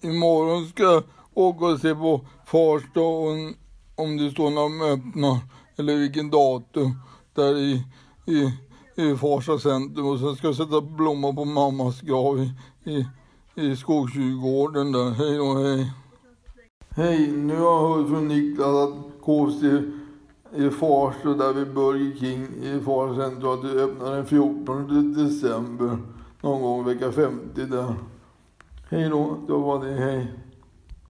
imorgon ska jag åka och se på Farsta om, om det står när de öppnar. Eller vilken datum. Där i, i, i Farsta centrum. Och sen ska jag sätta blommor på mammas grav i, i, i Skogsdjurgården där. Hej då, hej. Hej, nu har jag hört från Niklas att KFC i Farsta där vid Burger King i Farsta centrum att det öppnar den 14 december. Någon gång vecka 50 där. Hej då, då var det, hej.